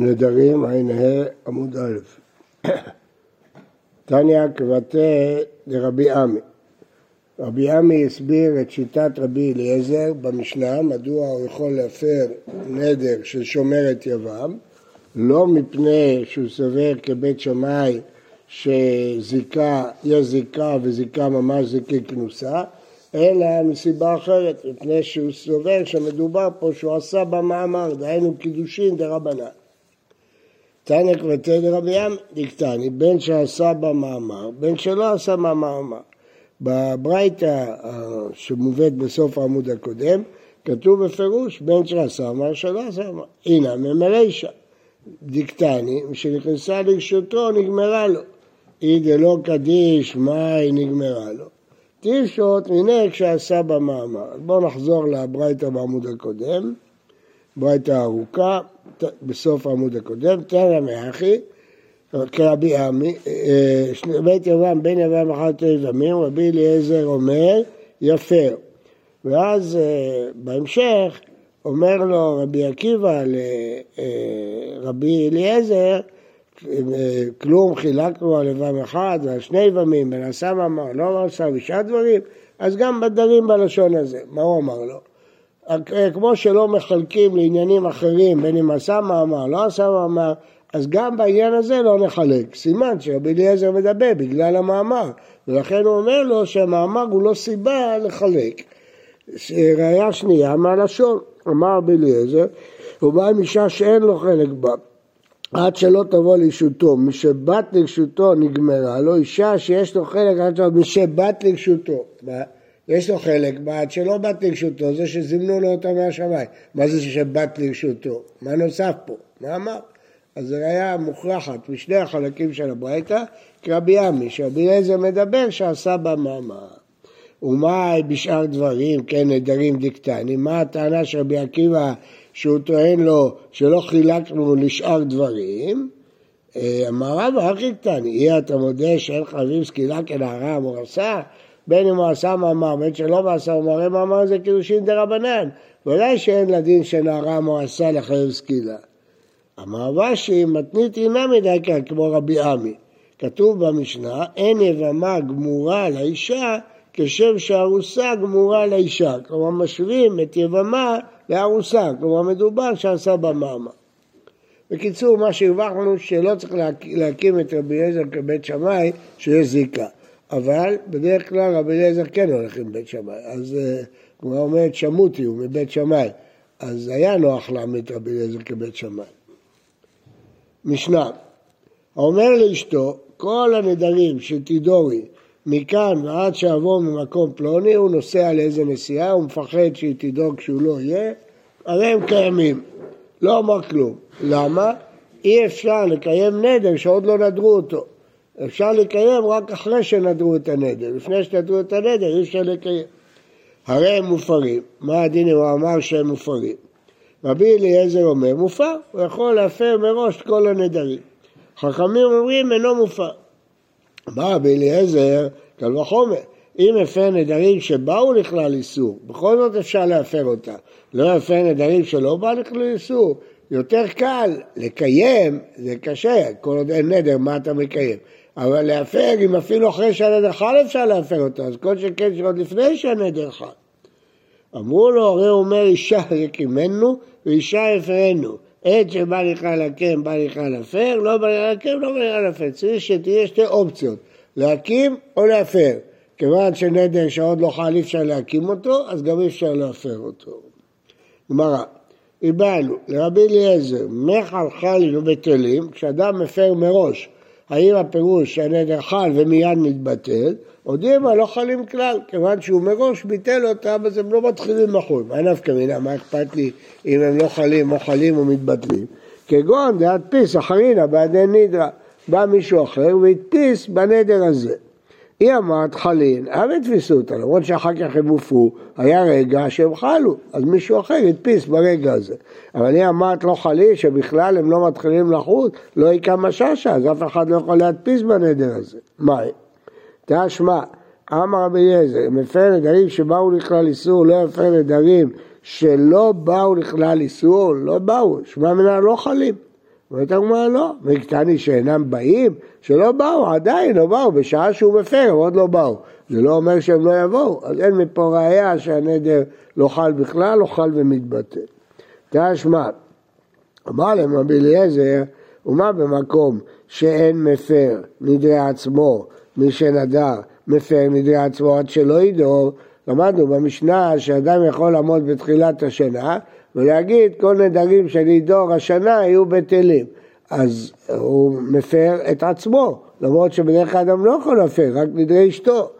נדרים, ע"ה עמוד א'. תניא קבטה לרבי עמי. רבי עמי הסביר את שיטת רבי אליעזר במשנה, מדוע הוא יכול להפר נדר של שומרת יבם, לא מפני שהוא סובר כבית שמאי שזיקה, יש זיקה וזיקה ממש זיקי כנוסה, אלא מסיבה אחרת, מפני שהוא סובר שמדובר פה שהוא עשה במאמר, דהיינו קידושין דרבנן. תנא כבתי דרבי ים דקטני, בין שעשה במאמר, בין שלא עשה במאמר. בברייתא שמובאת בסוף העמוד הקודם, כתוב בפירוש בין שעשה אמר שלא עשה אמר. הנה ממרישא דקטני, משנכנסה לרשותו נגמרה לו. אי דלא קדיש, מאי נגמרה לו. טיפשות מיניה כשעשה במאמר. בואו נחזור לברייתא בעמוד הקודם, ברייתא ארוכה, בסוף העמוד הקודם, תרא מאחי, כרבי עמי, אה, בית יוון, בן יוון אחת יבמים, רבי אליעזר אומר, יפר. ואז אה, בהמשך אומר לו רבי עקיבא לרבי אליעזר, כלום חילקנו על לבם אחד ועל שני יבמים, בן עשה אמר, לא עשה בשעה דברים, אז גם בדרים בלשון הזה, מה הוא אמר לו? כמו שלא מחלקים לעניינים אחרים, בין אם עשה מאמר, לא עשה מאמר, אז גם בעניין הזה לא נחלק. סימן שרבי אליעזר מדבר בגלל המאמר, ולכן הוא אומר לו שהמאמר הוא לא סיבה לחלק. ראיה שנייה מהלשון, אמר רבי אליעזר, הוא בא עם אישה שאין לו חלק בה. עד שלא תבוא לרשותו, משבת לרשותו נגמרה לו, אישה שיש לו חלק, משבת לרשותו, יש לו חלק עד שלא בת לרשותו, זה שזימנו לו אותה מהשמיים, מה זה שבת לרשותו? מה נוסף פה? מה אמר? אז זה היה מוכרחת משני החלקים של הברייתא, כרבי עמי, שרבי אליעזר מדבר שעשה בה מאמר. ומה בשאר דברים, כן, נדרים דיקטנים, מה הטענה של רבי עקיבא שהוא טוען לו שלא חילקנו לשאר דברים, אה, אמר רבא הכי קטן, אי אתה מודה שאין חייבים סקילה כנערה המורסה? בין אם הוא עשה מאמר, בין שלא מעשה מאמר, מאמר זה קידושין דה רבנן. ודאי שאין לדין שנערה המורסה לחייב סקילה. אמר ושי, מתנית אינה מדי כאן כמו רבי עמי. כתוב במשנה, אין יבמה גמורה לאישה כשם שארוסה גמורה לאישה. כלומר, משווים את יבמה לארוסה, כלומר מדובר שעשה בה מאמר. בקיצור, מה שהרווחנו שלא צריך להקים את רבי אליעזר כבית שמאי, שיש זיקה. אבל בדרך כלל רבי אליעזר כן הולך עם בית שמאי. אז אה, אומר, שמותי, הוא מבית שמאי. אז היה נוח להעמיד רבי אליעזר כבית שמאי. משנה, האומר לאשתו, כל הנדרים שתידורי מכאן ועד שיבוא ממקום פלוני, הוא נוסע לאיזה נסיעה, הוא מפחד שהיא תדאוג כשהוא לא יהיה, הרי הם קיימים. לא אמר כלום. למה? אי אפשר לקיים נדר שעוד לא נדרו אותו. אפשר לקיים רק אחרי שנדרו את הנדר. לפני שנדרו את הנדר אי אפשר לקיים. הרי הם מופרים. מה הדין אם הוא אמר שהם מופרים? רבי אליעזר אומר, מופר, הוא יכול להפר מראש את כל הנדרים. חכמים אומרים, אינו מופר. אמר רבי אליעזר, קל וחומר, אם הפר נדרים שבאו לכלל איסור, בכל זאת אפשר להפר אותה. לא הפר נדרים שלא באו לכלל איסור, יותר קל לקיים, זה קשה, כל עוד אין נדר, מה אתה מקיים? אבל להפר, אם אפילו אחרי שהנדר חל אפשר להפר אותה, אז כל שכן שעוד לפני שהנדר חל. אמרו לו, הרי הוא אומר אישה יקימנו ואישה יפרנו. עת שבא לך להקים, בא לך להפר, לא בא לך להקים, לא בא לך להפר. צריך שתהיה שתי אופציות, להקים או להפר. כיוון שנדר שעוד לא חל אי אפשר להקים אותו, אז גם אי אפשר להפר אותו. גמרא, איבעיא להו לרבי אליעזר, מיחל חיילין ובטלין, כשאדם מפר מראש, האם הפירוש שהנדר חל ומיד מתבטל, או דלמא לא חלים כלל, כיוון שהוא מראש ביטל אותם, אז הם לא מתחילים לחול. מה נפקא מינה, מה אכפת לי אם הם לא חלים או חלים או מתבטלים? כגון דאתפיס אחרינא בהדין נדרא. בא מישהו אחר והדפיס בנדר הזה. היא אמרת חלין, אבל תפיסו אותה, למרות שאחר כך הם הופרו, היה רגע שהם חלו, אז מישהו אחר הדפיס ברגע הזה. אבל היא אמרת לא חלין, שבכלל הם לא מתחילים לחוט, לא יקם משאשה, אז אף אחד לא יכול להדפיס בנדר הזה. מה? תשמע, אמר רבי אליעזר, מפר נדרים שבאו לכלל איסור, לא מפר נדרים שלא באו לכלל איסור, לא באו, שמע מנה לא חלים. אומרת הגמרא לא, מקטני שאינם באים, שלא באו, עדיין לא באו, בשעה שהוא מפר הם עוד לא באו. זה לא אומר שהם לא יבואו, אז אין מפה ראייה שהנדר לא חל בכלל, לא חל ומתבטל. תשמע, אמר להם רבי אליעזר, ומה במקום שאין מפר נדרי עצמו, מי שנדר מפר נדרי עצמו עד שלא ידור, למדנו במשנה שאדם יכול לעמוד בתחילת השנה ולהגיד כל נדרים של ידור השנה יהיו בטלים. אז הוא מפר את עצמו, למרות שבדרך כלל אדם לא יכול להפר, רק נדרי אשתו.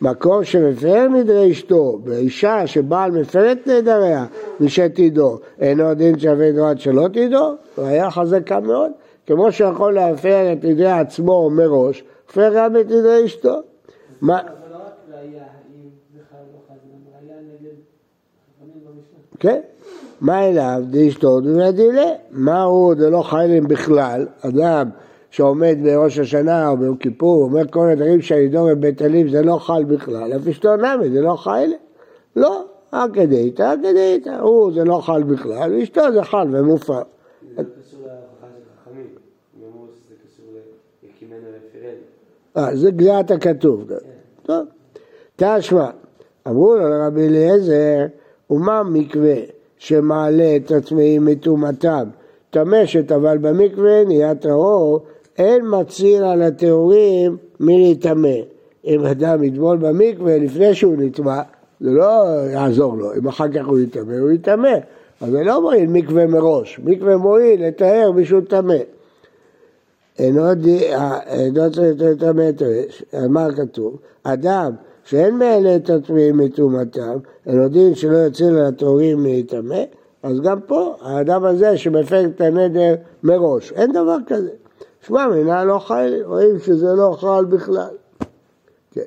מקום שמפר נדרי אשתו, באישה שבעל מפר את נדריה משתידו, אינו דין שווה דעת שלא תדעו, ראיה חזקה מאוד. כמו שיכול להפר את נדרי עצמו מראש, הפר גם את נדרי אשתו. מה... כן. מה אליו? דאשתו דמדילה. מה הוא דלא חיילים בכלל? אדם שעומד בראש השנה או ביום כיפור, אומר כל הדברים שהידור בבית אלים זה לא חל בכלל, אף אשתו נמי זה לא חיילה. לא, איתה, כדי איתה. הוא זה לא חל בכלל, ואשתו זה חל ומופר. זה לא קשור להוכחה של חכמים, אמרו שזה קשור ליקימנו רפרל. אה, זה גזירת הכתוב. גם. טוב. תשמע, אמרו לו לרבי אליעזר, ומה מקווה שמעלה את הטמאים מטומאתם? תמשת אבל במקווה נהיה טהור, אין מצהיר על הטהורים מלהיטמא. אם אדם יטבול במקווה לפני שהוא נטמע, זה לא יעזור לו, אם אחר כך הוא יטמא, הוא יטמא. אז זה לא מועיל מקווה מראש, מקווה מועיל לטהר מישהו טמא. אה, אינו צריך לטמא את האש, מה כתוב? אדם שאין מאלה את הטמאים מטומאתם, אינו דין שלא יוצא לטהורים להיטמא, אז גם פה האדם הזה שמפר את הנדר מראש, אין דבר כזה. שמע מינה לא חי, רואים שזה לא חל בכלל. כן.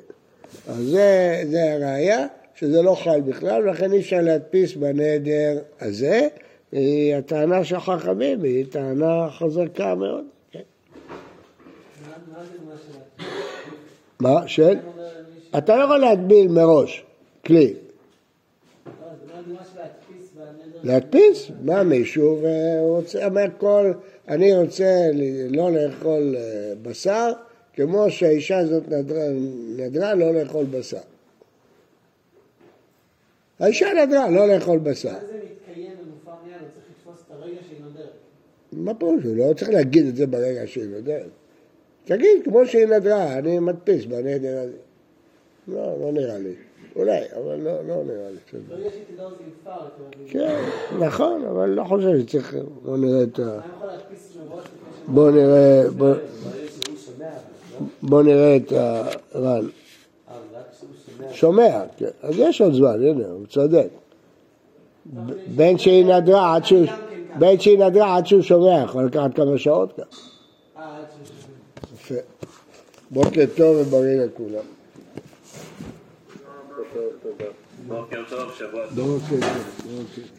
אז זה, זה הראייה, שזה לא חל בכלל, ולכן אי אפשר להדפיס בנדר הזה. היא הטענה של חכמים היא טענה חזקה מאוד. כן. מה של... אתה לא יכול להטביל מראש כלי. להדפיס? בא מישהו ורוצה, אומר כל, אני רוצה לא לאכול אה, בשר, כמו שהאישה הזאת נדרה, נדרה לא לאכול בשר. האישה נדרה לא לאכול בשר. מה זה מתקיים במופע מיד, הוא צריך לתפוס את הרגע שהיא נודרת. מה פירוש? הוא לא צריך להגיד את זה ברגע שהיא נודרת. תגיד, כמו שהיא נדרה, אני מדפיס בנדר הזה. לא, לא נראה לי. אולי, אבל לא, לא נראה לי. יפער, אתה מבין? כן, נכון, אבל לא חושב שצריך... בוא נראה את ה... בוא נראה... לא? בוא נראה את הר"ן. שומע. כן. אז יש עוד זמן, הנה, הוא צודק. בין שהיא נדרה עד שהוא... בין שהיא נדרה עד שהוא שומע, יכול לקחת כמה שעות כאן. אה. יפה. בוקר טוב ובריא לכולם. בוקר טוב, שבוע טוב. בוקר טוב. בוקר טוב.